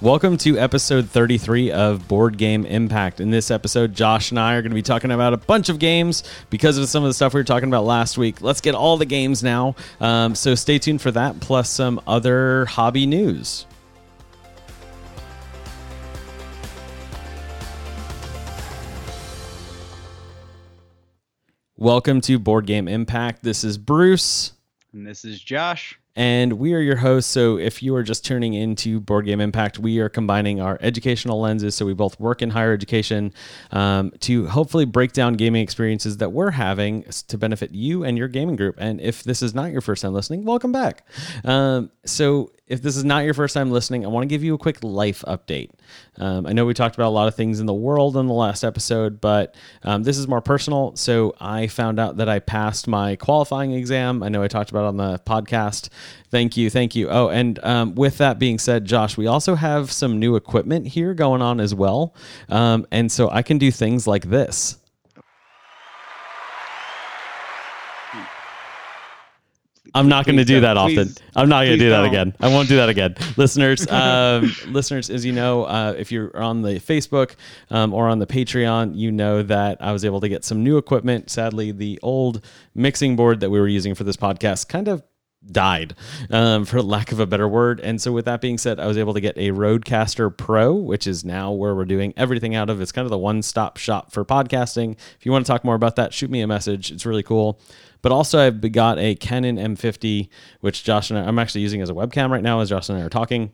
Welcome to episode 33 of Board Game Impact. In this episode, Josh and I are going to be talking about a bunch of games because of some of the stuff we were talking about last week. Let's get all the games now. Um, so stay tuned for that, plus some other hobby news. Welcome to Board Game Impact. This is Bruce. And this is Josh. And we are your hosts. So if you are just tuning into Board Game Impact, we are combining our educational lenses. So we both work in higher education um, to hopefully break down gaming experiences that we're having to benefit you and your gaming group. And if this is not your first time listening, welcome back. Um, so if this is not your first time listening, I want to give you a quick life update. Um, I know we talked about a lot of things in the world in the last episode, but um, this is more personal. So I found out that I passed my qualifying exam. I know I talked about on the podcast. Thank you. Thank you. Oh, and um, with that being said, Josh, we also have some new equipment here going on as well. Um, and so I can do things like this. I'm not going to do that often. I'm not going to do that don't. again. I won't do that again. listeners, um, listeners, as you know, uh, if you're on the Facebook um, or on the Patreon, you know that I was able to get some new equipment. Sadly, the old mixing board that we were using for this podcast kind of died um, for lack of a better word and so with that being said i was able to get a RODECaster Pro which is now where we're doing everything out of it's kind of the one-stop shop for podcasting if you want to talk more about that shoot me a message it's really cool but also i've got a canon m50 which josh and I, i'm actually using as a webcam right now as josh and i are talking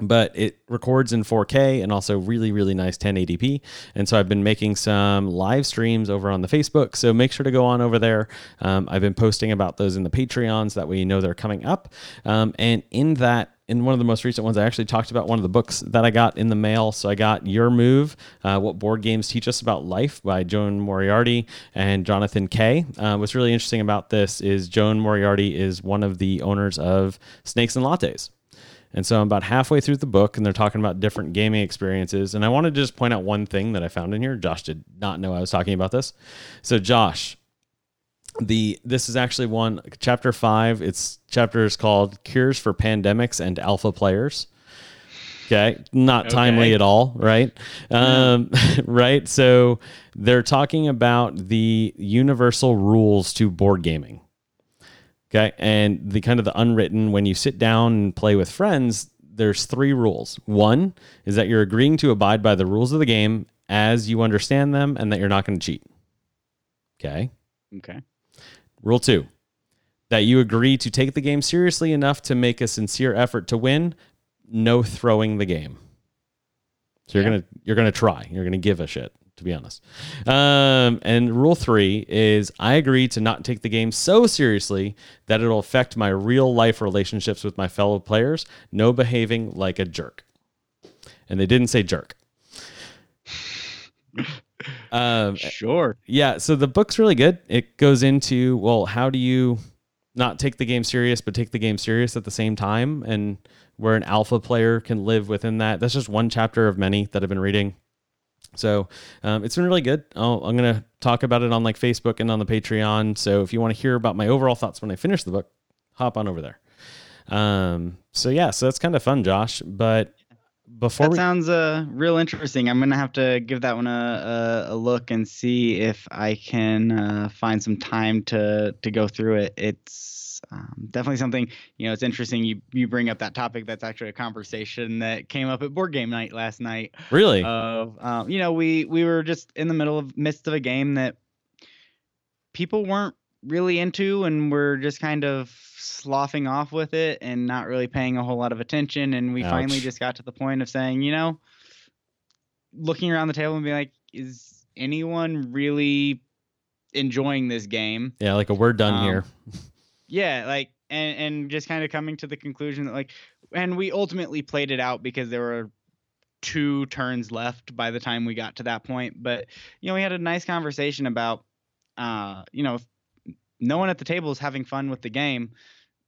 but it records in 4K and also really, really nice 1080p. And so I've been making some live streams over on the Facebook. So make sure to go on over there. Um, I've been posting about those in the Patreons that we know they're coming up. Um, and in that, in one of the most recent ones, I actually talked about one of the books that I got in the mail. So I got Your Move, uh, What Board Games Teach Us About Life by Joan Moriarty and Jonathan Kay. Uh, what's really interesting about this is Joan Moriarty is one of the owners of Snakes and Lattes. And so I'm about halfway through the book, and they're talking about different gaming experiences. And I want to just point out one thing that I found in here. Josh did not know I was talking about this. So Josh, the this is actually one chapter five. Its chapter is called "Cures for Pandemics and Alpha Players." Okay, not timely at all, right? Um, right. So they're talking about the universal rules to board gaming. Okay. And the kind of the unwritten, when you sit down and play with friends, there's three rules. One is that you're agreeing to abide by the rules of the game as you understand them and that you're not going to cheat. Okay. Okay. Rule two that you agree to take the game seriously enough to make a sincere effort to win, no throwing the game. So you're Yeah. gonna you're gonna try. You're gonna give a shit, to be honest. Um, and rule three is I agree to not take the game so seriously that it'll affect my real life relationships with my fellow players. No behaving like a jerk. And they didn't say jerk. Um, Sure. yeah, so the book's really good. It goes into, well, how do you not take the game serious, but take the game serious at the same time, and where an alpha player can live within that. That's just one chapter of many that I've been reading. So um, it's been really good. I'll, I'm going to talk about it on like Facebook and on the Patreon. So if you want to hear about my overall thoughts when I finish the book, hop on over there. Um, so yeah, so that's kind of fun, Josh. But before That we, sounds uh real interesting. I'm gonna have to give that one a, a, a look and see if I can uh, find some time to to go through it. It's um, definitely something you know. It's interesting. You you bring up that topic. That's actually a conversation that came up at board game night last night. really, Of um, you know we we were just in the middle of midst of a game that people weren't really into and we're just kind of sloughing off with it and not really paying a whole lot of attention. And we finally just got to the point of saying you know looking around the table and being like is anyone really enjoying this game? Yeah, like a word done um, here. yeah like and and just kind of coming to the conclusion that like and we ultimately played it out because there were two turns left by the time we got to that point. But you know we had a nice conversation about uh you know if no one at the table is having fun with the game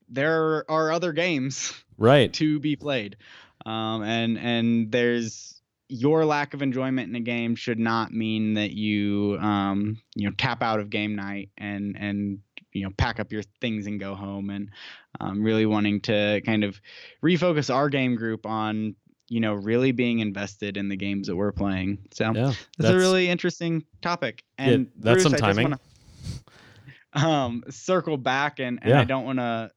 there are other games Right. to be played um and and there's your lack of enjoyment in a game should not mean that you um you know tap out of game night and and you know pack up your things and go home and um, really wanting to kind of refocus our game group on you know, really being invested in the games that we're playing. So Yeah, this is a really interesting topic. And Yeah, that's Bruce, some timing. wanna, um, circle back, and, and Yeah. I don't want to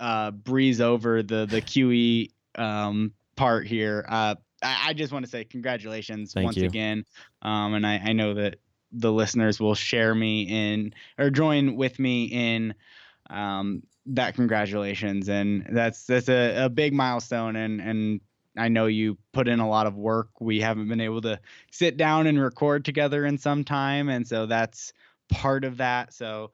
uh, breeze over the the QE um, part here. Uh, I, I just want to say congratulations Thank once you. again, um, and I, I know that the listeners will share me in or join with me in um, that congratulations, and that's that's a, a big milestone, and and I know you put in a lot of work. We haven't been able to sit down and record together in some time, and so that's part of that. So,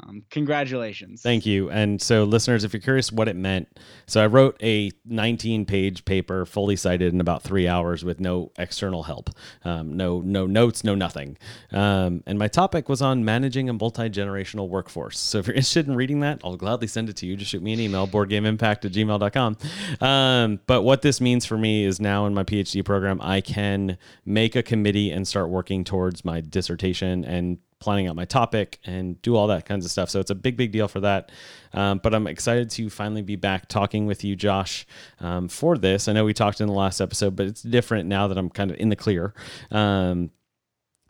um, congratulations. Thank you. And so, listeners, if you're curious what it meant, so I wrote a 19 page paper, fully cited in about three hours with no external help, um, no no notes, no nothing. Um, and my topic was on managing a multi generational workforce. So, if you're interested in reading that, I'll gladly send it to you. Just shoot me an email, boardgameimpact at gmail.com. Um, but what this means for me is now in my PhD program, I can make a committee and start working towards my dissertation and planning out my topic and do all that kinds of stuff. So it's a big, big deal for that. Um, but I'm excited to finally be back talking with you, Josh, um, for this. I know we talked in the last episode, but it's different now that I'm kind of in the clear, um,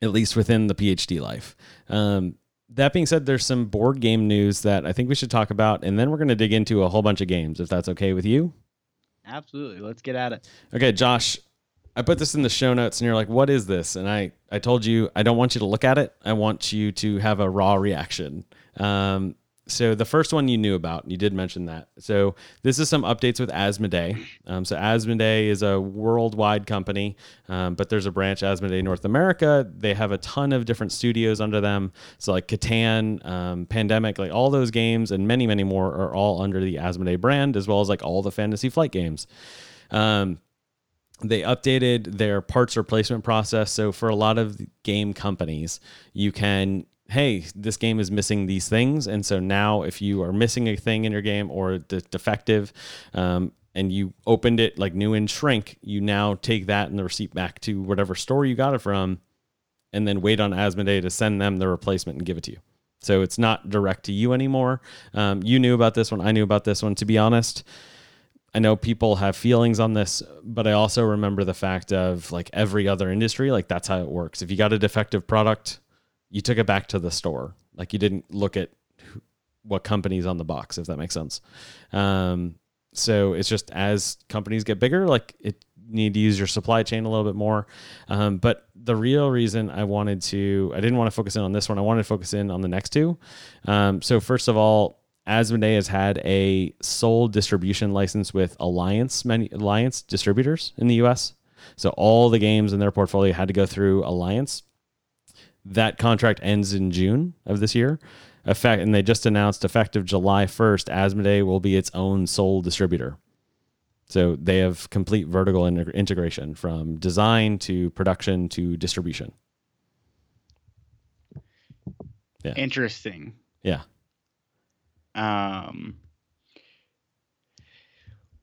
at least within the PhD life. Um, that being said, there's some board game news that I think we should talk about, and then we're going to dig into a whole bunch of games, if that's okay with you. Absolutely. Let's get at it. Okay, Josh, I put this in the show notes and you're like, what is this? And I, I told you, I don't want you to look at it. I want you to have a raw reaction. Um, so the first one you knew about, you did mention that. So this is some updates with Asmodee. Um, so Asmodee is a worldwide company, um, but there's a branch Asmodee North America. They have a ton of different studios under them. So like Catan, um, Pandemic, like all those games and many, many more are all under the Asmodee brand, as well as like all the Fantasy Flight games. Um, they updated their parts replacement process. So for a lot of game companies, you can, hey, this game is missing these things, and so now if you are missing a thing in your game or de- defective, um, and you opened it like new in shrink, you now take that and the receipt back to whatever store you got it from, and then wait on Asmodee to send them the replacement and give it to you. So it's not direct to you anymore. Um, you knew about this one. I knew about this one. To be honest, I know people have feelings on this, but I also remember the fact of like every other industry, like that's how it works. If you got a defective product, you took it back to the store. Like you didn't look at what company's on the box, if that makes sense. Um, so it's just as companies get bigger, like it need to use your supply chain a little bit more. Um, but the real reason I wanted to, I didn't want to focus in on this one. I wanted to focus in on the next two. Um, so first of all, Asmodee has had a sole distribution license with Alliance many Alliance distributors in the U.S. So all the games in their portfolio had to go through Alliance. That contract ends in June of this year. Effect, and they just announced effective July 1st, Asmodee will be its own sole distributor. So they have complete vertical integ- integration from design to production to distribution. Interesting. Yeah. Um.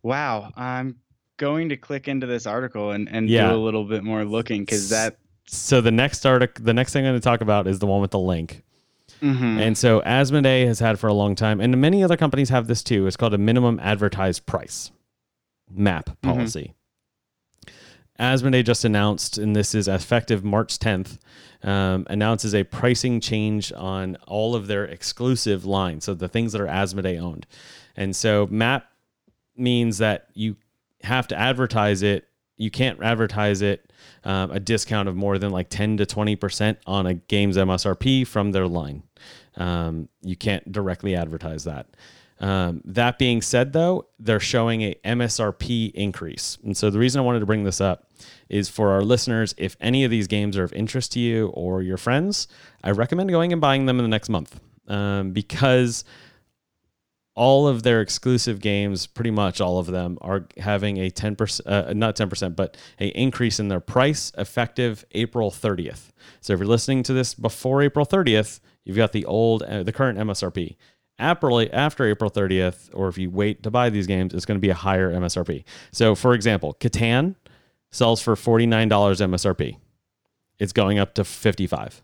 Wow, I'm going to click into this article and, and Yeah. do a little bit more looking because that. So the next article, the next thing I'm going to talk about is the one with the link. Mhm. And so Asmodee has had for a long time, and many other companies have this too. It's called a minimum advertised price map policy. Asmodee just announced, and this is effective March 10th, um, announces a pricing change on all of their exclusive lines, so the things that are Asmodee owned. And so MAP means that you have to advertise it. You can't advertise it um, a discount of more than like 10 to 20% on a game's MSRP from their line. Um, you can't directly advertise that. Um, that being said, though, they're showing a MSRP increase. And so the reason I wanted to bring this up is for our listeners, if any of these games are of interest to you or your friends, I recommend going and buying them in the next month um, because all of their exclusive games, pretty much all of them, are having a 10%, uh, not 10%, but a increase in their price effective April 30th. So if you're listening to this before April 30th, you've got the old, uh, the current MSRP. After, after April 30th, or if you wait to buy these games, it's going to be a higher MSRP. So for example, Catan sells for $49 MSRP. It's going up to 55.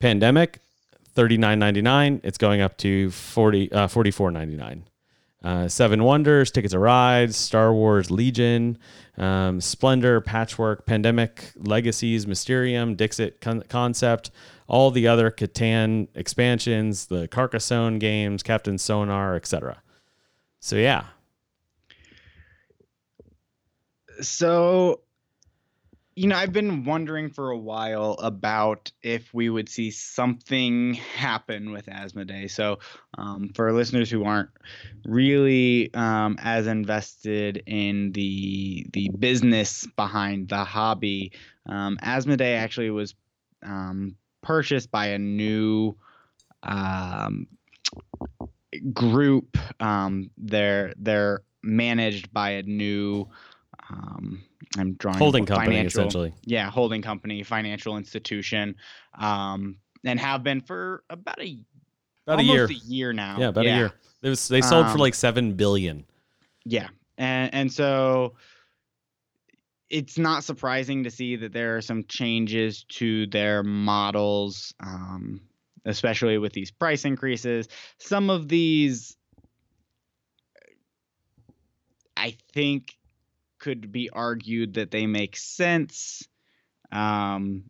Pandemic, $39.99. It's going up to 40, uh, $44.99. uh, Seven Wonders, Tickets to Ride, Star Wars Legion, um, Splendor, Patchwork, Pandemic, Legacies, Mysterium, Dixit Con- Concept, all the other Catan expansions, the Carcassonne games, Captain Sonar, etc. So yeah. So you know, I've been wondering for a while about if we would see something happen with Asmodee. So, um, for listeners who aren't really um, as invested in the the business behind the hobby, um, Asmodee actually was um, purchased by a new um, group. Um, they're they're managed by a new um, I'm drawing holding company essentially. Yeah, holding company, financial institution, um, and have been for about a about a year. a year now. Yeah, about yeah. a year. It was they sold um, for like seven billion. Yeah, and and so it's not surprising to see that there are some changes to their models, um, especially with these price increases. Some of these, I think, could be argued that they make sense. Um,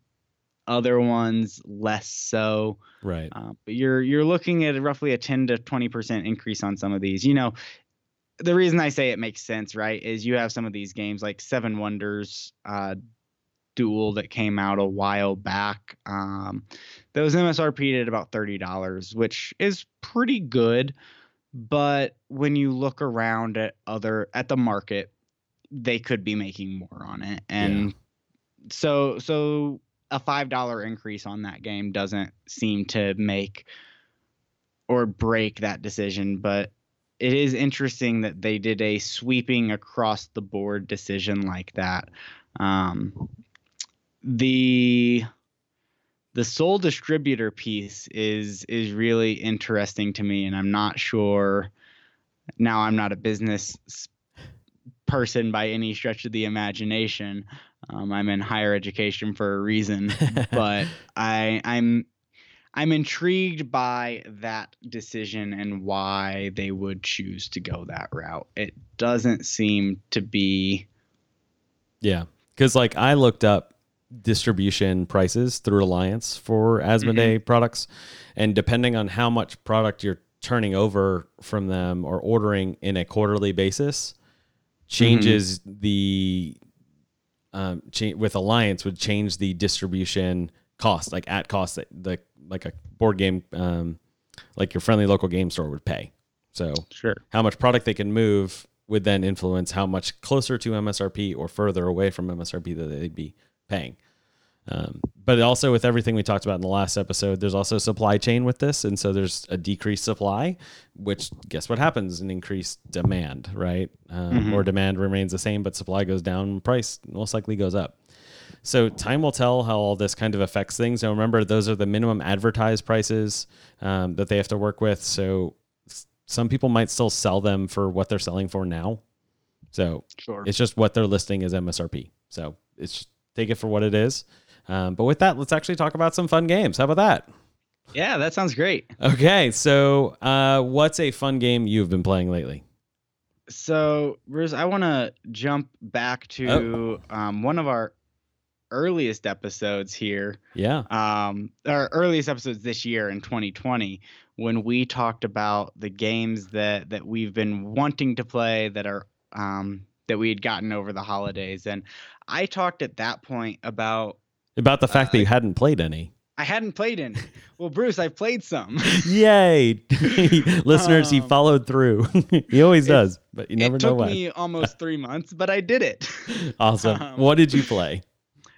other ones less so. Right. Uh, but you're you're looking at roughly a 10 to 20 percent increase on some of these. You know, the reason I say it makes sense, right, is you have some of these games like Seven Wonders uh, Duel that came out a while back. Um, was MSRP'd at about thirty dollars, which is pretty good. But when you look around at other at the market, they could be making more on it. And yeah. so so a five dollar increase on that game doesn't seem to make or break that decision, but it is interesting that they did a sweeping across the board decision like that. Um, the the sole distributor piece is is really interesting to me, and I'm not sure. Now I'm not a business person by any stretch of the imagination. Um, I'm in higher education for a reason, but I, I'm I'm intrigued by that decision and why they would choose to go that route. It doesn't seem to be. Yeah, because like I looked up distribution prices through Alliance for Asmodee mm-hmm. products, and depending on how much product you're turning over from them or ordering in a quarterly basis, changes mm-hmm. the um, cha- with Alliance would change the distribution cost, like at cost that the like a board game, um, like your friendly local game store would pay. So sure, how much product they can move would then influence how much closer to MSRP or further away from MSRP that they'd be paying. Um, but also with everything we talked about in the last episode, there's also supply chain with this, and so there's a decreased supply, which guess what happens? An increased demand, right? Um, mm-hmm. Or demand remains the same, but supply goes down, price most likely goes up. So time will tell how all this kind of affects things. Now remember, those are the minimum advertised prices um, that they have to work with. So some people might still sell them for what they're selling for now. So sure. it's just what they're listing as MSRP. So it's take it for what it is. Um, but with that, let's actually talk about some fun games. How about that? Yeah, that sounds great. Okay, so uh, what's a fun game you've been playing lately? So, Bruce, I want to jump back to oh. um, one of our earliest episodes here. Yeah. Um, our earliest episodes this year in 2020, when we talked about the games that that we've been wanting to play that are um, that we had gotten over the holidays, and I talked at that point about about the fact uh, that you hadn't played any. I hadn't played any. Well, Bruce, I played some. Yay! Listeners, um, he followed through. he always does, but you never know when. It took me almost three months, but I did it. awesome. Um, what did you play?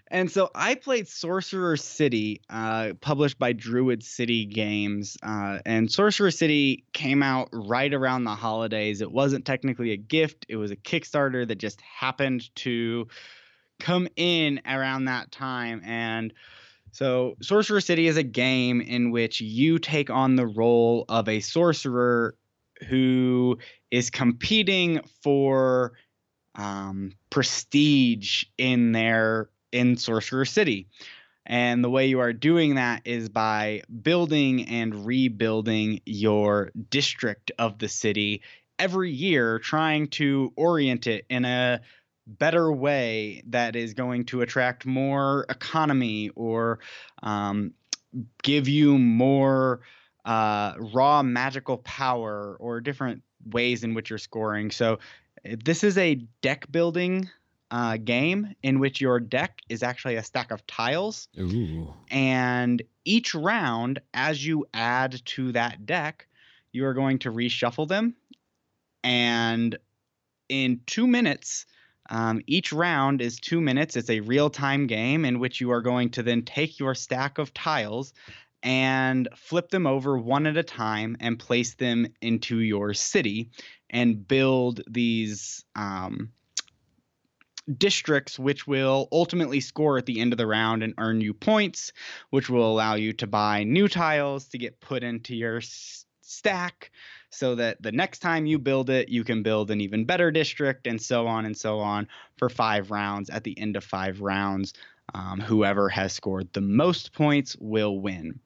And so I played Sorcerer City, uh, published by Druid City Games. Uh, and Sorcerer City came out right around the holidays. It wasn't technically a gift, it was a Kickstarter that just happened to come in around that time and so sorcerer city is a game in which you take on the role of a sorcerer who is competing for um, prestige in their in sorcerer city. And the way you are doing that is by building and rebuilding your district of the city every year trying to orient it in a better way that is going to attract more economy or um, give you more uh, raw magical power or different ways in which you're scoring. So this is a deck building uh, game in which your deck is actually a stack of tiles. Ooh. And each round, as you add to that deck, you are going to reshuffle them. And in two minutes, um, each round is two minutes. It's a real time game in which you are going to then take your stack of tiles and flip them over one at a time and place them into your city and build these um, districts, which will ultimately score at the end of the round and earn you points, which will allow you to buy new tiles to get put into your s- stack so that the next time you build it, you can build an even better district and so on and so on for five rounds. At the end of five rounds, um, whoever has scored the most points will win.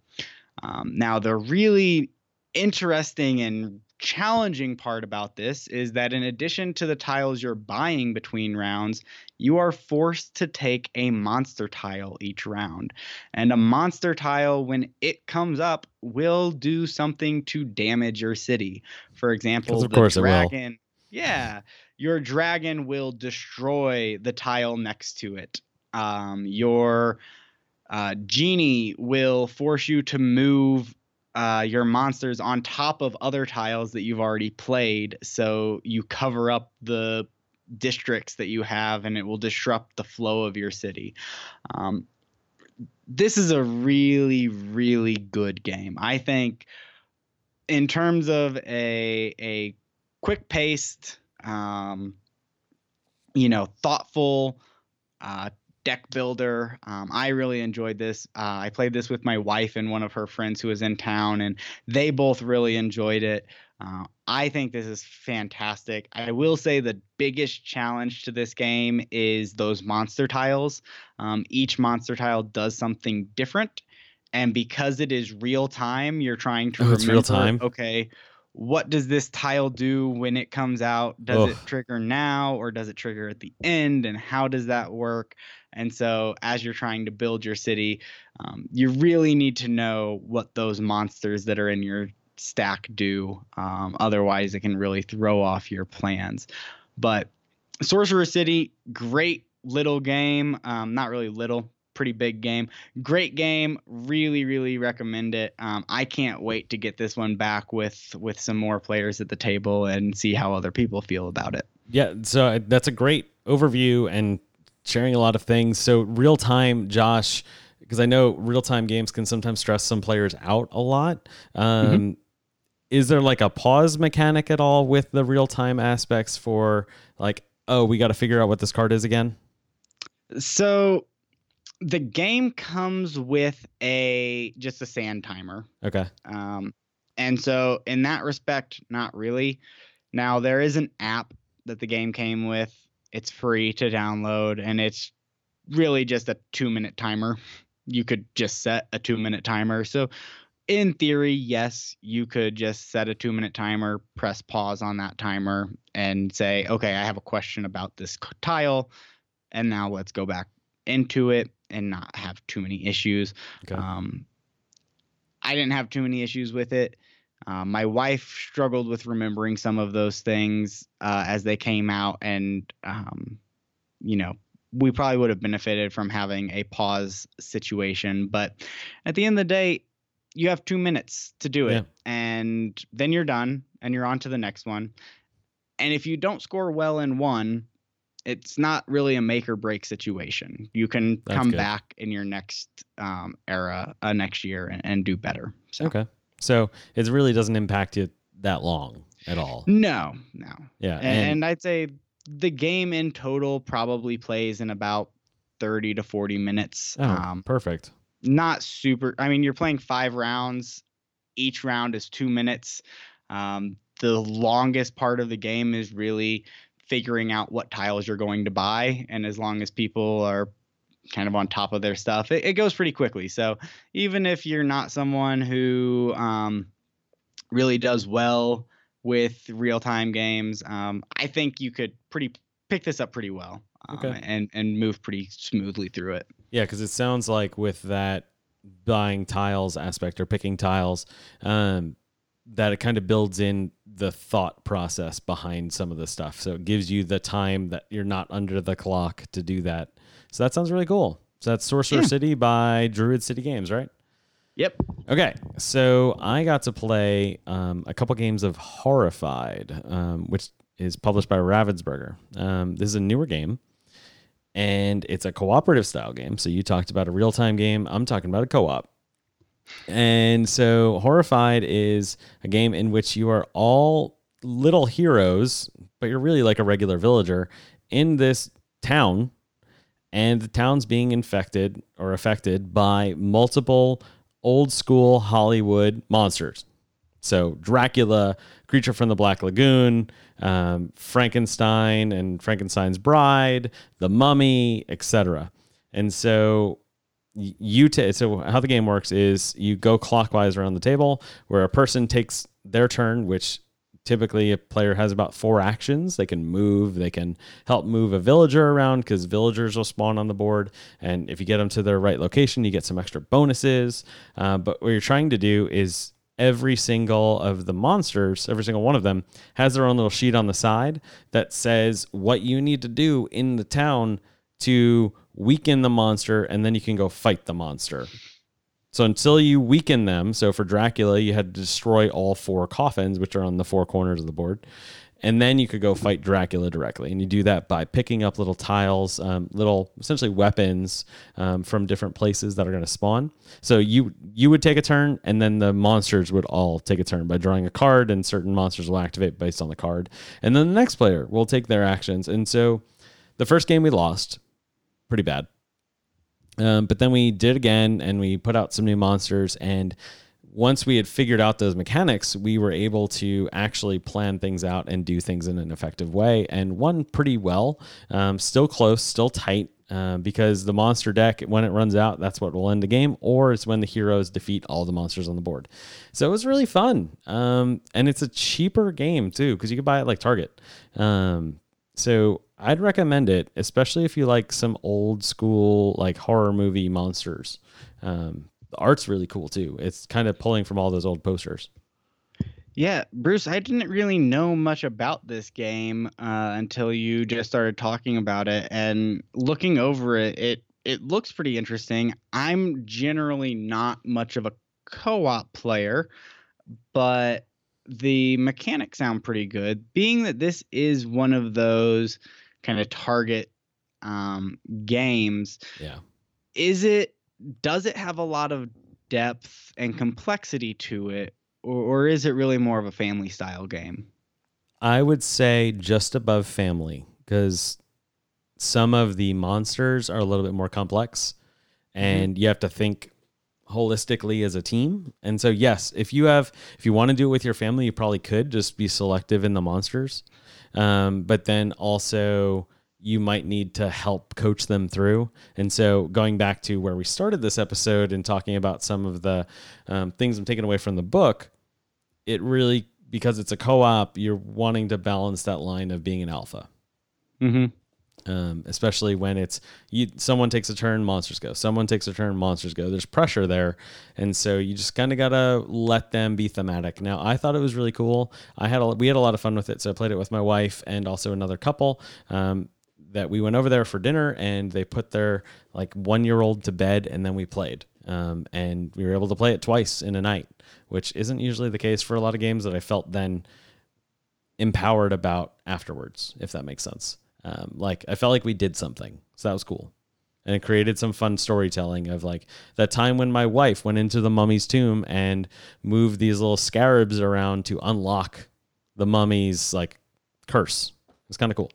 Um, now, the really interesting and challenging part about this is that in addition to the tiles you're buying between rounds, you are forced to take a monster tile each round. And a monster tile, when it comes up, will do something to damage your city. For example, of course the will. dragon. Yeah, your dragon will destroy the tile next to it. Um, your uh, genie will force you to move uh, your monsters on top of other tiles that you've already played, so you cover up the districts that you have, and it will disrupt the flow of your city. Um, this is a really, really good game. I think, in terms of a a quick paced, um, you know, thoughtful, uh, deck builder. Um, I really enjoyed this. Uh, I played this with my wife and one of her friends who was in town, and they both really enjoyed it. Uh, I think this is fantastic. I will say the biggest challenge to this game is those monster tiles. Um, each monster tile does something different, and because it is real time, you're trying to Oh, remember. it's real time? Okay, what does this tile do when it comes out? Does Ugh. it trigger now or does it trigger at the end? And how does that work? And so, as you're trying to build your city, um, you really need to know what those monsters that are in your stack do. Um, otherwise, it can really throw off your plans. But Sorcerer City, great little game. Um, not really little, pretty big game. Great game. Really, really recommend it. Um, I can't wait to get this one back with with some more players at the table and see how other people feel about it. Yeah, so uh, that's a great overview and sharing a lot of things. So real time, Josh, because I know real time games can sometimes stress some players out a lot. Um, Is there like a pause mechanic at all with the real time aspects for like, oh, we got to figure out what this card is again? So the game comes with a just a sand timer. Okay. Um, and so in that respect, not really. Now there is an app that the game came with. It's free to download, and it's really just a two minute timer. You could just set a two minute timer. So in theory, yes, you could just set a two minute timer, press pause on that timer, and say, okay, I have a question about this tile, and now let's go back into it and not have too many issues. Okay. Um, I didn't have too many issues with it. Uh, my wife struggled with remembering some of those things uh, as they came out, and um, you know, we probably would have benefited from having a pause situation. But at the end of the day, you have two minutes to do it, Yeah. and then you're done, and you're on to the next one. And if you don't score well in one, it's not really a make or break situation. You can That's come good. back in your next um, era, uh, next year, and, and do better. So. Okay. So it really doesn't impact you that long at all. No, no. Yeah. And, And, and I'd say the game in total probably plays in about 30 to 40 minutes. oh, Um, perfect. not super. I mean, you're playing five rounds. Each round is two minutes. Um, the longest part of the game is really figuring out what tiles you're going to buy. And as long as people are kind of on top of their stuff, it, it goes pretty quickly. So even if you're not someone who um, really does well with real time games. Um, I think you could pretty pick this up pretty well um, Okay. and and move pretty smoothly through it. Yeah, because it sounds like with that buying tiles aspect or picking tiles, um, that it kind of builds in the thought process behind some of the stuff. So it gives you the time that you're not under the clock to do that. So that sounds really cool. So that's Sorcerer Yeah. City by Druid City Games, right? Yep. Okay, so I got to play um, a couple games of Horrified, um, which is published by Ravensburger. Um, this is a newer game, and it's a cooperative style game. So you talked about a real time game. I'm talking about a co op. And so Horrified is a game in which you are all little heroes, but you're really like a regular villager in this town, and the town's being infected or affected by multiple old school Hollywood monsters. So Dracula, Creature from the Black Lagoon, um, Frankenstein and Frankenstein's Bride, The Mummy, etc. And so you ta- so how the game works is you go clockwise around the table where a person takes their turn, which typically a player has about four actions. They can move, they can help move a villager around because villagers will spawn on the board. And if you get them to their right location, you get some extra bonuses. Uh, but what you're trying to do is every single of the monsters, every single one of them, has their own little sheet on the side that says what you need to do in the town to weaken the monster, and then you can go fight the monster. So until you weaken them, so for Dracula, you had to destroy all four coffins, which are on the four corners of the board. And then you could go fight Dracula directly. And you do that by picking up little tiles, um, little essentially weapons um, from different places that are going to spawn. So you you would take a turn, and then the monsters would all take a turn by drawing a card, and certain monsters will activate based on the card. And then the next player will take their actions. And so the first game we lost, pretty bad. Um, but then we did again and we put out some new monsters. And once we had figured out those mechanics, we were able to actually plan things out and do things in an effective way and won pretty well. Um, still close, still tight. Uh, because the monster deck, when it runs out, that's what will end the game, or it's when the heroes defeat all the monsters on the board. So it was really fun, um, and it's a cheaper game too because you can buy it like Target. Um, so I'd recommend it, especially if you like some old school like horror movie monsters. Um, the art's really cool too. It's kind of pulling from all those old posters. Yeah, Bruce, I didn't really know much about this game uh, until you just started talking about it and looking over it. It it looks pretty interesting. I'm generally not much of a co-op player, but the mechanics sound pretty good. Being that this is one of those kind of target um, games, Yeah. is it does it have a lot of depth and complexity to it or, or is it really more of a family style game I would say just above family because some of the monsters are a little bit more complex and you have to think holistically as a team. And so yes, if you have if you want to do it with your family, you probably could just be selective in the monsters. Um, but then also you might need to help coach them through. And so going back to where we started this episode and talking about some of the um, things I'm taking away from the book, it really because it's a co-op, you're wanting to balance that line of being an alpha mm-hmm. Um, especially when it's you someone takes a turn monsters go. Someone takes a turn monsters go. There's pressure there. And so you just kind of gotta let them be thematic. Now i thought it was really cool. I had a, we had a lot of fun with it so i played it with my wife and also another couple um, that we went over there for dinner and they put their like one year old to bed and then we played. Um, and we were able to play it twice in a night which isn't usually the case for a lot of games that i felt then empowered about afterwards, if that makes sense. Um, like I felt like we did something, so that was cool, and it created some fun storytelling of like that time when my wife went into the mummy's tomb and moved these little scarabs around to unlock the mummy's like curse. It's kind of cool.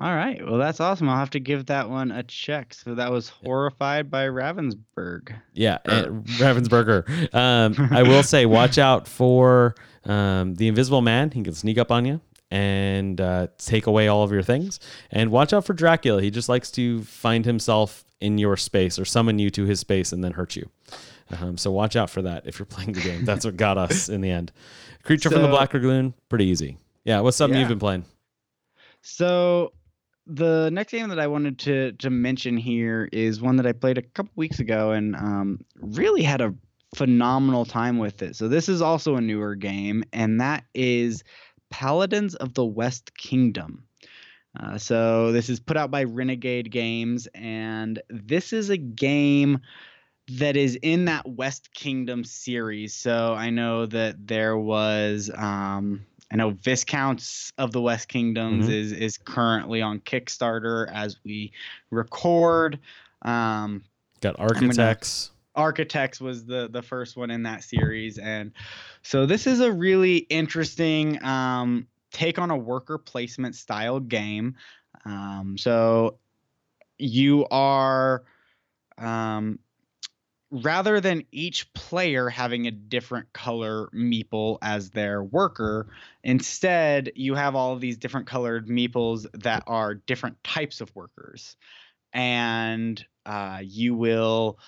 all right well that's awesome i'll have to give that one a check so that was horrified by ravensburg Yeah, Ravensburger. Um, I will say, watch out for um, the Invisible Man. He can sneak up on you and uh, take away all of your things. And watch out for Dracula. He just likes to find himself in your space or summon you to his space and then hurt you. Um, so watch out for that if you're playing the game. That's what got us in the end. Creature from the So- Black Lagoon, pretty easy. Yeah, what's something Yeah. you've been playing? So the next game that I wanted to to mention here is one that I played a couple weeks ago and um, really had a phenomenal time with it. So this is also a newer game, and that is Paladins of the West Kingdom. Uh, so this is put out by Renegade Games, and this is a game that is in that West Kingdom series. So I know that there was, um, I know Viscounts of the West Kingdoms Mhm. is is currently on Kickstarter as we record. Um, Got Architects. Architects was the the first one in that series, and so this is a really interesting um, take on a worker placement style game. Um, so you are um, rather than each player having a different color meeple as their worker, instead you have all of these different colored meeples that are different types of workers, and uh, you will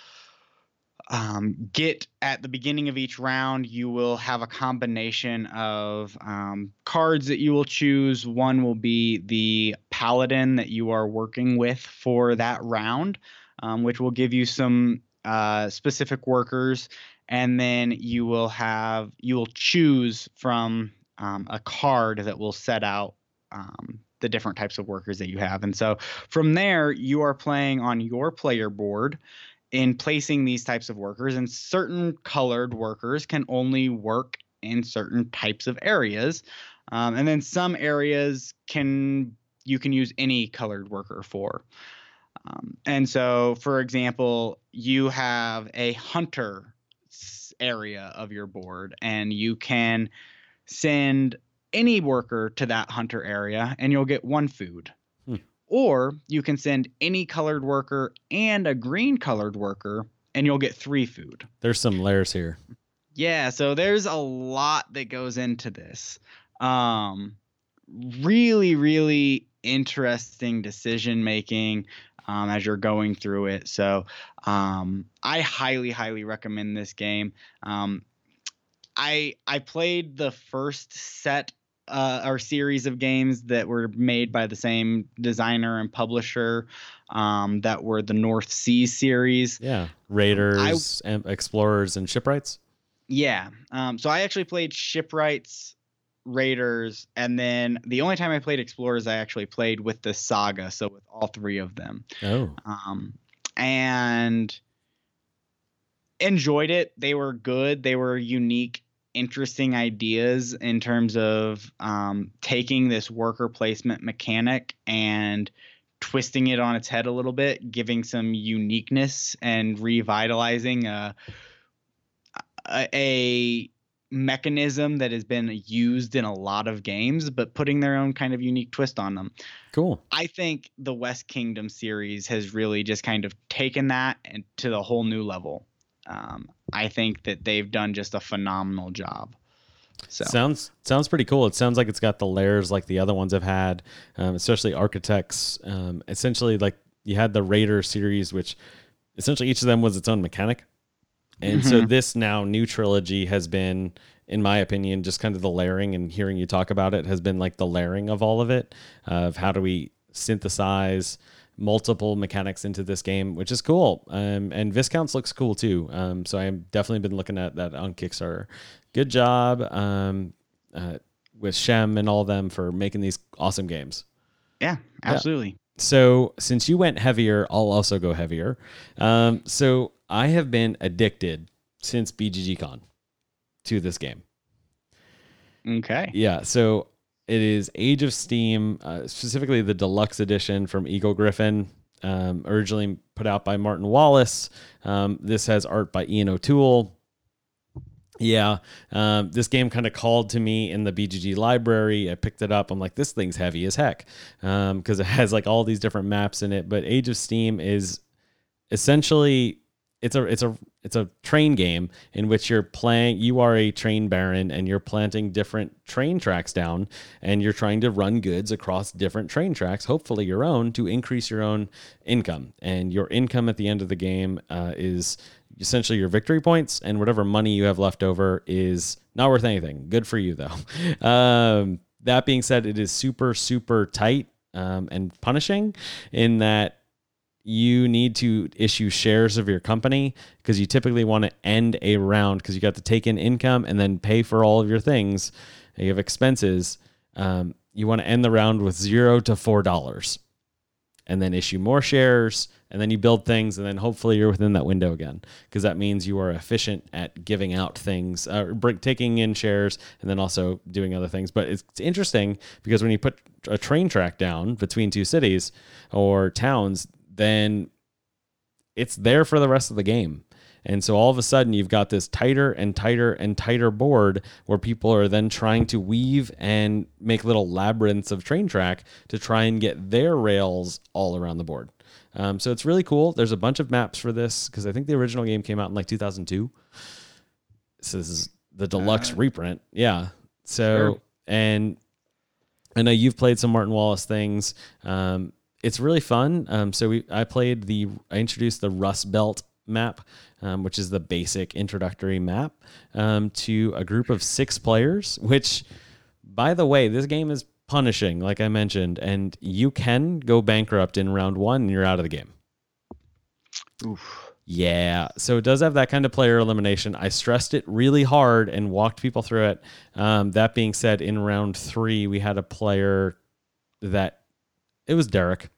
um, get at the beginning of each round, you will have a combination of um, cards that you will choose. One will be the paladin that you are working with for that round, um, which will give you some uh, specific workers. And then you will have, you will choose from um, a card that will set out um, the different types of workers that you have. And so from there, you are playing on your player board in placing these types of workers and certain colored workers can only work in certain types of areas. Um, and then some areas can you can use any colored worker for. Um, and so for example you have a hunter area of your board and you can send any worker to that hunter area and you'll get one food or you can send any colored worker and a green colored worker and you'll get three food. There's some layers here. Yeah, so there's a lot that goes into this. Um really really interesting decision making um, as you're going through it. So um, I highly highly recommend this game. Um, I I played the first set uh, or series of games that were made by the same designer and publisher um, that were the North Sea series. Yeah. Raiders, and Explorers, and Shipwrights. Yeah. Um, so I actually played Shipwrights, Raiders, and then the only time I played Explorers, I actually played with the Saga. So with all three of them. Oh. Um, and enjoyed it. They were good. They were unique, interesting ideas in terms of um, taking this worker placement mechanic and twisting it on its head a little bit, giving some uniqueness and revitalizing a, a, a mechanism that has been used in a lot of games, but putting their own kind of unique twist on them. Cool. I think the West Kingdom series has really just kind of taken that and to the whole new level. Um, I think that they've done just a phenomenal job. So Sounds sounds pretty cool. It sounds like it's got the layers like the other ones have had, um, especially Architects. Um, essentially, like you had the Raider series, which essentially each of them was its own mechanic, and so Mhm. this now new trilogy has been, in my opinion, just kind of the layering. And hearing you talk about it has been like the layering of all of it, of how do we synthesize multiple mechanics into this game, which is cool. Um, and Viscounts looks cool too. Um, so I've definitely been looking at that on Kickstarter. Good job um, uh, with Shem and all of them for making these awesome games. yeah, absolutely. So since you went heavier, I'll also go heavier. Um, so I have been addicted since BGG Con to this game. Okay. Yeah, so it is Age of Steam, uh, specifically the deluxe edition from Eagle Gryphon, um, originally put out by Martin Wallace. Um, this has art by Ian O'Toole. Yeah, um, this game kind of called to me in the BGG library. I picked it up. I'm like, this thing's heavy as heck because it has like all these different maps in it. But Age of Steam is essentially it's a it's a it's a train game in which you're playing you are a train baron and you're planting different train tracks down and you're trying to run goods across different train tracks hopefully your own to increase your own income and your income at the end of the game uh, is essentially your victory points, and whatever money you have left over is not worth anything. Good for you though. Um, that being said, it is super super tight um, and punishing in that you need to issue shares of your company because you typically want to end a round because you got to take in income and then pay for all of your things. You have expenses. Um, you want to end the round with zero to four dollars, and then issue more shares, and then you build things, and then hopefully you're within that window again because that means you are efficient at giving out things, uh, taking in shares, and then also doing other things. But it's, it's interesting because when you put a train track down between two cities or towns, then it's there for the rest of the game. And so all of a sudden, you've got this tighter and tighter and tighter board where people are then trying to weave and make little labyrinths of train track to try and get their rails all around the board. Um, so it's really cool. There's a bunch of maps for this because I think the original game came out in like 2002. So this is the deluxe uh, reprint. Yeah. So, sure. and I know you've played some Martin Wallace things. Um, it's really fun. Um, so we, I played the, I introduced the Rust Belt map, um, which is the basic introductory map, um, to a group of six players. Which, by the way, this game is punishing, like I mentioned, and you can go bankrupt in round one, and you're out of the game. Oof. Yeah, so it does have that kind of player elimination. I stressed it really hard and walked people through it. Um, that being said, in round three, we had a player that it was Derek.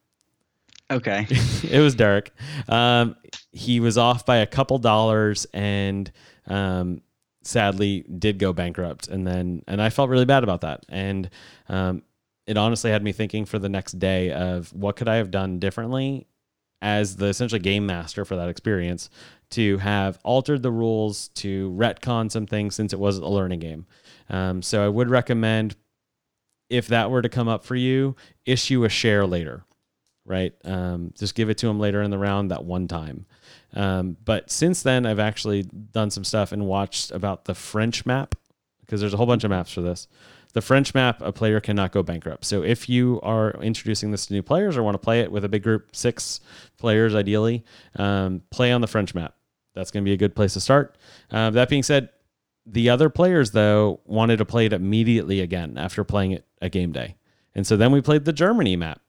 Okay. it was Derek. Um, he was off by a couple dollars and um, sadly did go bankrupt. And then, and I felt really bad about that. And um, it honestly had me thinking for the next day of what could I have done differently as the essentially game master for that experience to have altered the rules to retcon some things since it was a learning game. Um, so I would recommend if that were to come up for you, issue a share later, right? Um, just give it to them later in the round that one time. Um, but since then, I've actually done some stuff and watched about the French map because there's a whole bunch of maps for this. The French map, a player cannot go bankrupt. So if you are introducing this to new players or want to play it with a big group, six players ideally, um, play on the French map. That's going to be a good place to start. Uh, that being said, the other players though wanted to play it immediately again after playing it a game day. And so then we played the Germany map.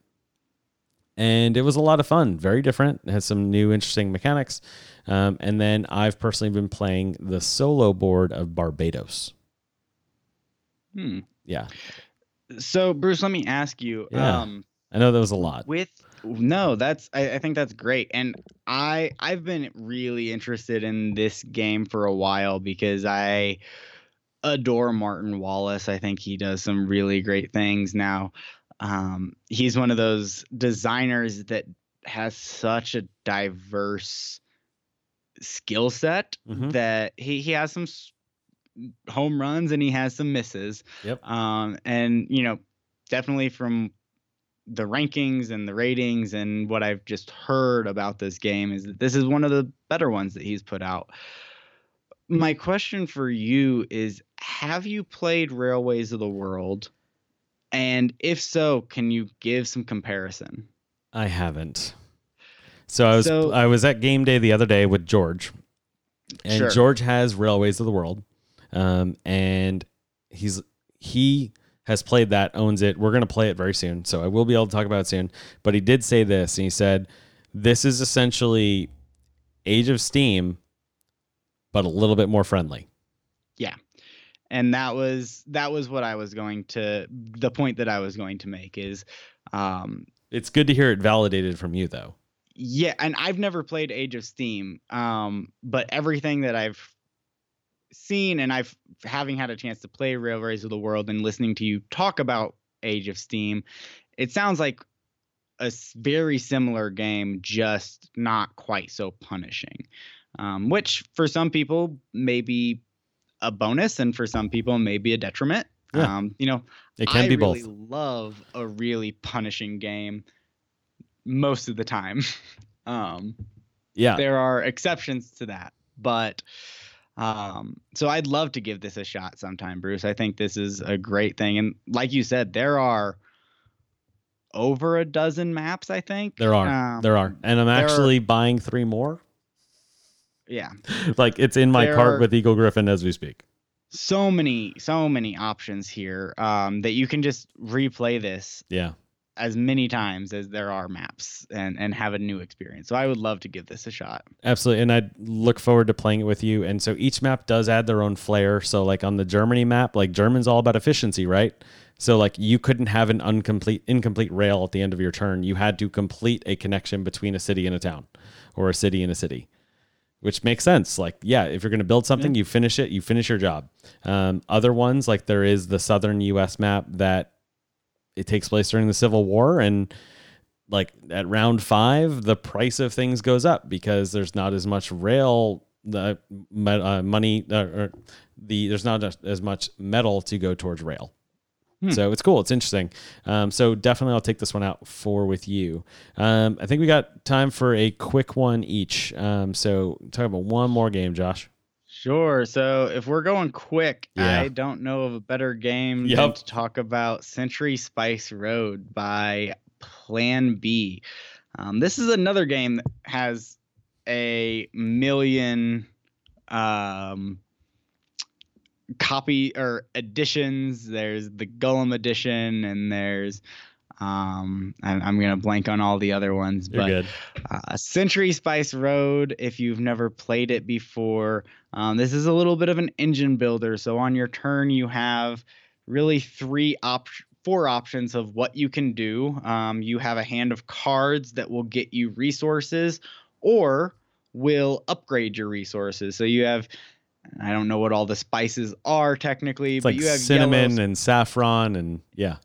And it was a lot of fun, very different. It has some new interesting mechanics. Um, and then I've personally been playing the solo board of Barbados. Hmm. Yeah. So Bruce, let me ask you. Yeah. Um, I know that was a lot. With no, that's I, I think that's great. And I I've been really interested in this game for a while because I adore Martin Wallace. I think he does some really great things now. Um, he's one of those designers that has such a diverse skill set mm-hmm. that he, he has some home runs and he has some misses. Yep. Um, and you know, definitely from the rankings and the ratings and what I've just heard about this game is that this is one of the better ones that he's put out. My question for you is have you played Railways of the World? And if so, can you give some comparison? I haven't. So I was so, I was at game day the other day with George. And sure. George has Railways of the World. Um, and he's he has played that, owns it. We're going to play it very soon. So I will be able to talk about it soon. But he did say this, and he said, This is essentially Age of Steam, but a little bit more friendly. And that was that was what I was going to the point that I was going to make is um it's good to hear it validated from you though. Yeah, and I've never played Age of Steam, um, but everything that I've seen and I've having had a chance to play Railways of the World and listening to you talk about Age of Steam, it sounds like a very similar game, just not quite so punishing. Um, which for some people may be a bonus, and for some people may be a detriment. Yeah. Um, you know, it can I be really both. Love a really punishing game most of the time. um, yeah, there are exceptions to that, but um, so I'd love to give this a shot sometime, Bruce. I think this is a great thing. And like you said, there are over a dozen maps, I think. There are. Um, there are. And I'm actually are, buying three more. Yeah, like it's in my There cart with Eagle Gryphon as we speak. so many, so many options here um, that you can just replay this Yeah. as many times as there are maps and and have a new experience. So I would love to give this a shot. Absolutely. And I look forward to playing it with you. And so each map does add their own flair. So like on the Germany map, like German's all about efficiency, right? So like you couldn't have an incomplete incomplete rail at the end of your turn. You had to complete a connection between a city and a town or a city and a city. Which makes sense. Like, yeah, if you're going to build something, you finish it, you finish your job. Um, other ones, like there is the southern US map that it takes place during the Civil War and like at round five, the price of things goes up because there's not as much rail the uh, money uh, or the there's not as much metal to go towards rail. Hmm. So it's cool. It's interesting. Um, so definitely, I'll take this one out for with you. Um, I think we got time for a quick one each. Um, so talk about one more game, Josh. Sure. So if we're going quick, Yeah. I don't know of a better game than to talk about Century Spice Road by Plan B. Um, this is another game that has a million um, copy or editions. There's the Golem edition, and there's um, I'm, I'm gonna blank on all the other ones, You're but good. uh, Century Spice Road, if you've never played it before, um, this is a little bit of an engine builder. So on your turn, you have really three op- four options of what you can do. Um, you have a hand of cards that will get you resources or will upgrade your resources. So you have I don't know what all the spices are technically, It's but like you have cinnamon yellow, and saffron and yeah.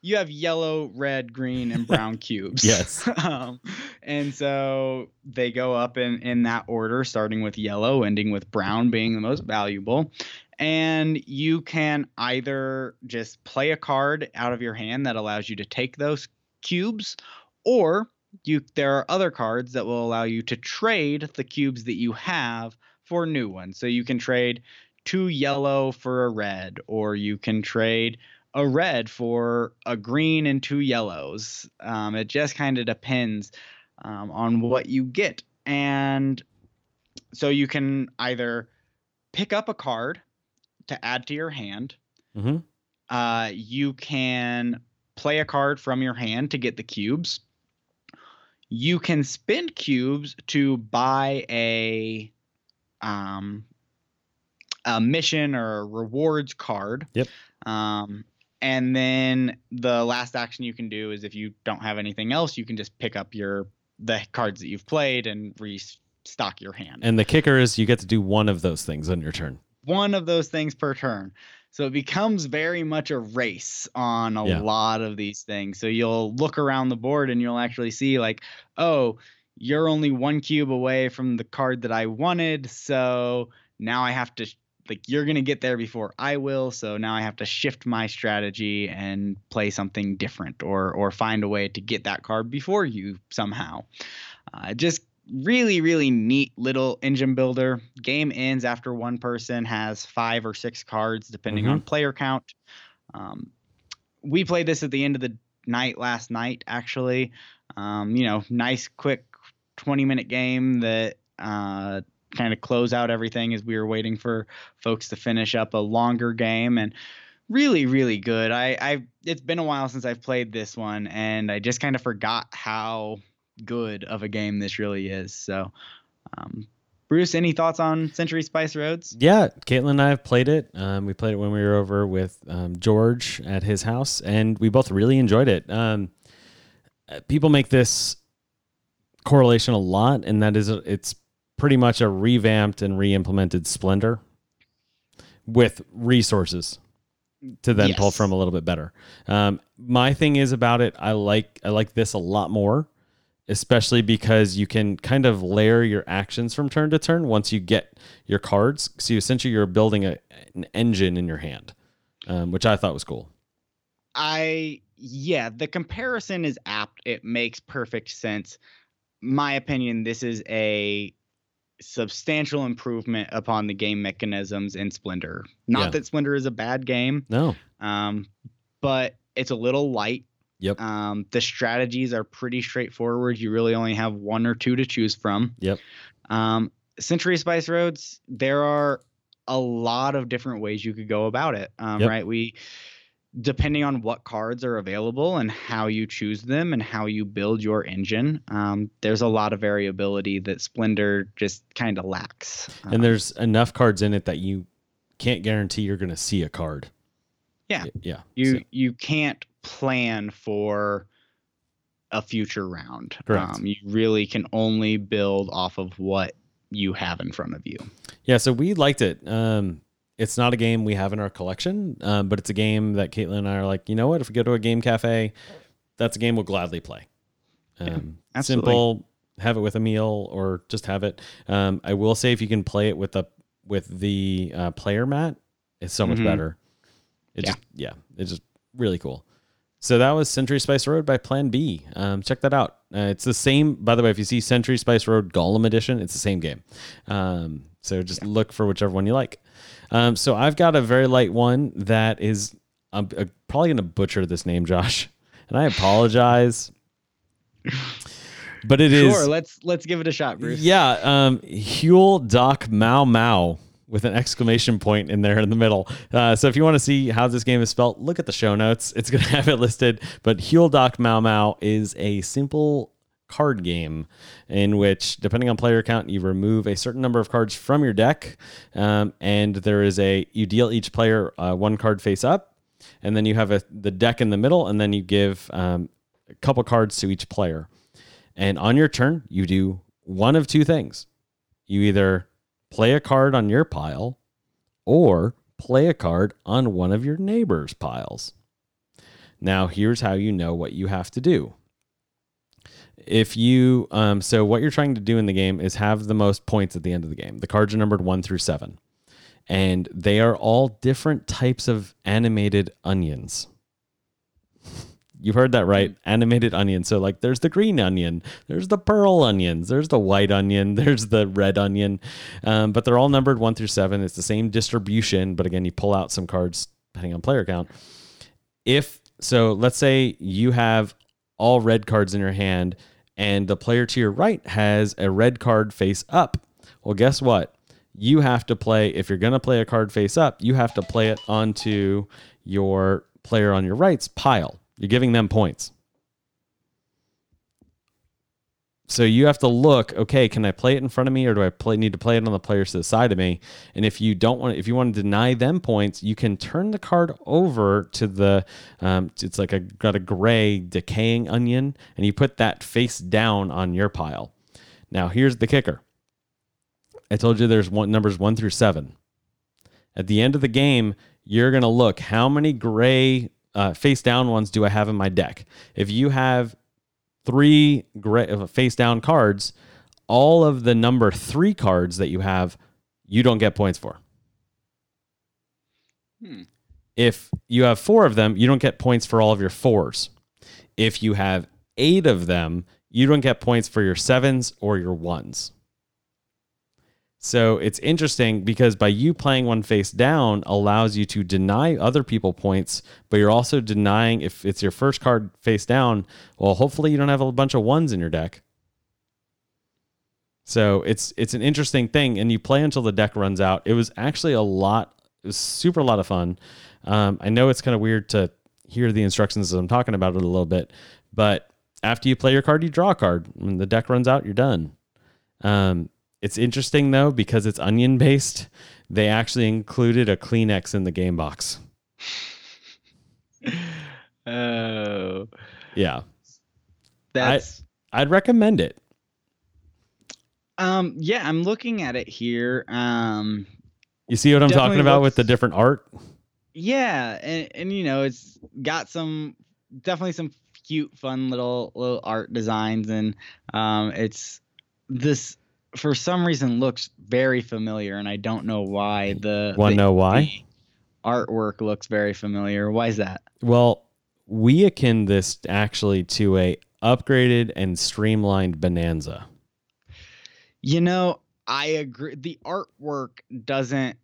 you have yellow, red, green, and brown cubes. Yes. um, and so they go up in in that order, starting with yellow, ending with brown being the most valuable. And you can either just play a card out of your hand that allows you to take those cubes, or you there are other cards that will allow you to trade the cubes that you have for new ones. So you can trade two yellow for a red, or you can trade a red for a green and two yellows. Um, it just kind of depends um, on what you get. And so you can either pick up a card to add to your hand. Mhm. Uh, you can play a card from your hand to get the cubes. You can spend cubes to buy a um, a mission or a rewards card. Yep. Um, and then the last action you can do is if you don't have anything else, you can just pick up your the cards that you've played and restock your hand. And the kicker is you get to do one of those things on your turn. One of those things per turn. So it becomes very much a race on a Yeah. lot of these things. So you'll look around the board and you'll actually see like, oh, you're only one cube away from the card that I wanted. So now I have to like you're gonna get there before I will. So now I have to shift my strategy and play something different or or find a way to get that card before you somehow. Uh, just really really neat little engine builder. Game ends after one person has five or six cards depending on player count. Um, we played this at the end of the night last night actually. Um, you know, nice quick 20 minute game that uh, kind of close out everything as we were waiting for folks to finish up a longer game and really really good i i it's been a while since i've played this one and i just kind of forgot how good of a game this really is so um bruce any thoughts on century spice roads Yeah, Caitlin and I have played it. Um, we played it when we were over with um, George at his house, and we both really enjoyed it. Um, uh, people make this correlation a lot, and that is it's pretty much a revamped and re-implemented Splendor with resources to then pull from a little bit better. Um, my thing is about it, I like I like this a lot more, especially because you can kind of layer your actions from turn to turn once you get your cards. So you, essentially you're building a, an engine in your hand, um, which I thought was cool. I yeah, the comparison is apt. It makes perfect sense. My opinion, this is a substantial improvement upon the game mechanisms in Splendor. Not Yeah. that Splendor is a bad game, No, um, but it's a little light. Yep. Um, the strategies are pretty straightforward. You really only have one or two to choose from. Yep. Um, Century Spice Roads, there are a lot of different ways you could go about it. Um, Yep. Right? We, depending on what cards are available and how you choose them and how you build your engine, um, there's a lot of variability that Splendor just kind of lacks. and Um, there's enough cards in it that you can't guarantee you're going to see a card. Yeah. Yeah. you So- you can't plan for a future round. Correct. Um, you really can only build off of what you have in front of you. Yeah, so we liked it. Um, it's not a game we have in our collection, um, but it's a game that Caitlin and I are like, you know what? If we go to a game cafe, that's a game we'll gladly play. Um, absolutely. simple, have it with a meal or just have it. Um, I will say if you can play it with the with the uh, player mat, it's so much Mhm. better. It Yeah. just yeah, it's just really cool. So that was Century Spice Road by Plan B. Um, check that out. Uh, it's the same, by the way. If you see Century Spice Road Golem Edition, it's the same game. Um, so just look for whichever one you like. Um, so I've got a very light one that is I'm, uh, probably going to butcher this name, Josh, and I apologize. But it is Sure, let's let's give it a shot, Bruce. yeah, um, Heul doch Mau Mau with an exclamation point in there in the middle. Uh, so if you want to see how this game is spelled, look at the show notes. It's going to have it listed. But Heul doch Mau Mau is a simple card game in which, depending on player count, you remove a certain number of cards from your deck, um, and there is a you deal each player uh, one card face up, and then you have a the deck in the middle, and then you give um, a couple cards to each player. And on your turn, you do one of two things. You either play a card on your pile or play a card on one of your neighbor's piles. Now, here's how you know what you have to do. If you, um, so what you're trying to do in the game is have the most points at the end of the game. The cards are numbered one through seven, and they are all different types of animated onions. You've heard that right. Animated onion. So like there's the green onion, there's the pearl onions, there's the white onion, there's the red onion. Um, but they're all numbered one through seven. It's the same distribution, but again, you pull out some cards depending on player count. If so, let's say you have all red cards in your hand, and the player to your right has a red card face up. Well, guess what? You have to play, if you're going to play a card face up, you have to play it onto your player on your right's pile. You're giving them points. So you have to look, okay, can I play it in front of me or do I play, need to play it on the players to the side of me? And if you don't want if you want to deny them points, you can turn the card over to the um, it's like a got a gray decaying onion and you put that face down on your pile. Now here's the kicker. I told you there's one numbers 1 through 7. At the end of the game, you're going to look how many gray uh, face down ones do I have in my deck? If you have three gray, uh, face down cards, all of the number three cards that you have, you don't get points for. Hmm. If you have four of them, you don't get points for all of your fours. If you have eight of them, you don't get points for your sevens or your ones. So it's interesting because by you playing one face down allows you to deny other people points, but you're also denying if it's your first card face down, well, hopefully you don't have a bunch of ones in your deck. So it's it's an interesting thing, and you play until the deck runs out. It was actually a lot. It was super a lot of fun. Um, I know it's kind of weird to hear the instructions as I'm talking about it a little bit, but after you play your card, you draw a card. When the deck runs out, you're done. Um, it's interesting though because it's onion based. They actually included a Kleenex in the game box. Oh, Yeah, that's I'd recommend it. um yeah. I'm looking at it here. Um, You see what I'm talking about with the different art? yeah, and and you know it's got some definitely some cute, fun little little art designs, and um, it's this for some reason looks very familiar, and I don't know why. The Want to know why? artwork looks very familiar. Why is that? Well, we akin this actually to a upgraded and streamlined Bonanza. You know, I agree. The artwork doesn't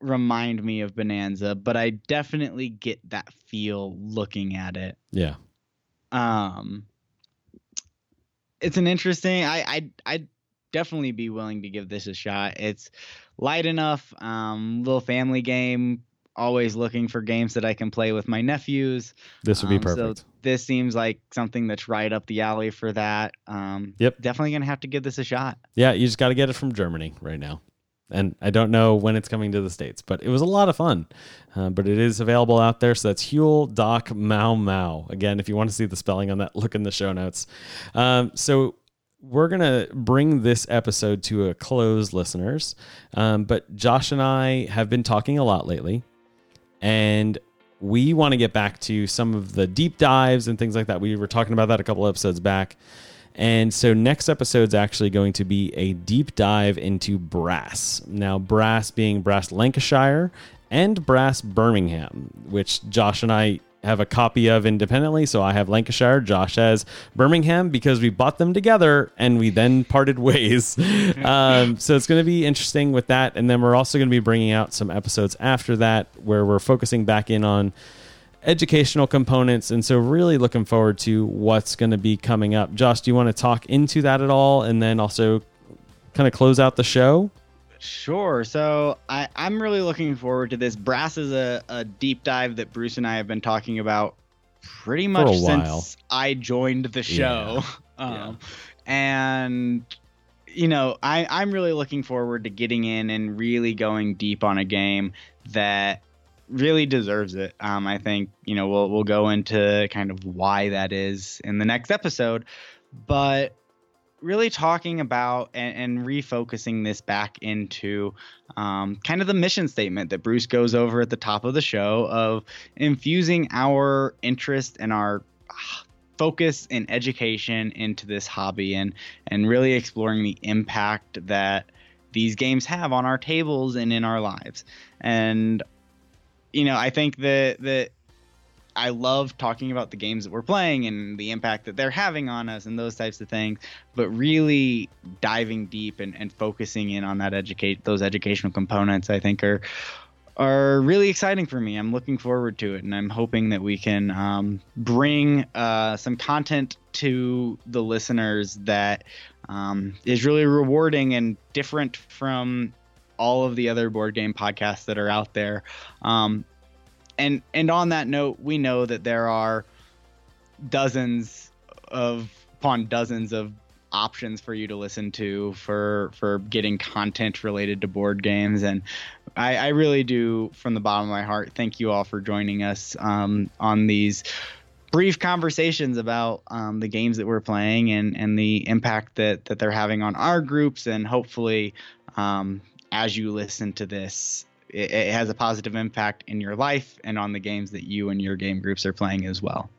remind me of Bonanza, but I definitely get that feel looking at it. Yeah. Um, it's an interesting. I I I definitely be willing to give this a shot. It's light enough, um, little family game. Always looking for games that I can play with my nephews. This would be Um, perfect. So this seems like something that's right up the alley for that. Um, Yep. Definitely gonna have to give this a shot. yeah, you just got to get it from Germany right now. And I don't know when it's coming to the States, but it was a lot of fun. Uh, but it is available out there. So that's Heul doch Mau Mau. Again, if you want to see the spelling on that, look in the show notes. Um, so we're going to bring this episode to a close, listeners. Um, but Josh and I have been talking a lot lately. And we want to get back to some of the deep dives and things like that. We were talking about that a couple episodes back. And so next episode is actually going to be a deep dive into brass. Now, brass being brass Lancashire and brass Birmingham, which Josh and I have a copy of independently. So I have Lancashire, Josh has Birmingham because we bought them together and we then parted ways. um, so it's going to be interesting with that. And then we're also going to be bringing out some episodes after that where we're focusing back in on educational components. And so, really looking forward to what's going to be coming up. Josh, do you want to talk into that at all? And then also kind of close out the show? Sure. So I, I'm really looking forward to this. Brass is a, a deep dive that Bruce and I have been talking about pretty much a while. since I joined the show. Yeah. Um, And you know, I, I'm really looking forward to getting in and really going deep on a game that really deserves it. Um, I think you know we'll we'll go into kind of why that is in the next episode, but really talking about and, and refocusing this back into um, kind of the mission statement that Bruce goes over at the top of the show of infusing our interest and our focus in education into this hobby and and really exploring the impact that these games have on our tables and in our lives. And you know, I think that that I love talking about the games that we're playing and the impact that they're having on us and those types of things, but really diving deep and, and focusing in on that educate those educational components I think are are really exciting for me. I'm looking forward to it, and I'm hoping that we can um, bring uh, some content to the listeners that um, is really rewarding and different from all of the other board game podcasts that are out there. Um, and and on that note, we know that there are dozens of upon dozens of options for you to listen to for for getting content related to board games. And I, I really do from the bottom of my heart thank you all for joining us um, on these brief conversations about um, the games that we're playing and and the impact that that they're having on our groups. And hopefully um, as you listen to this it, it has a positive impact in your life and on the games that you and your game groups are playing as well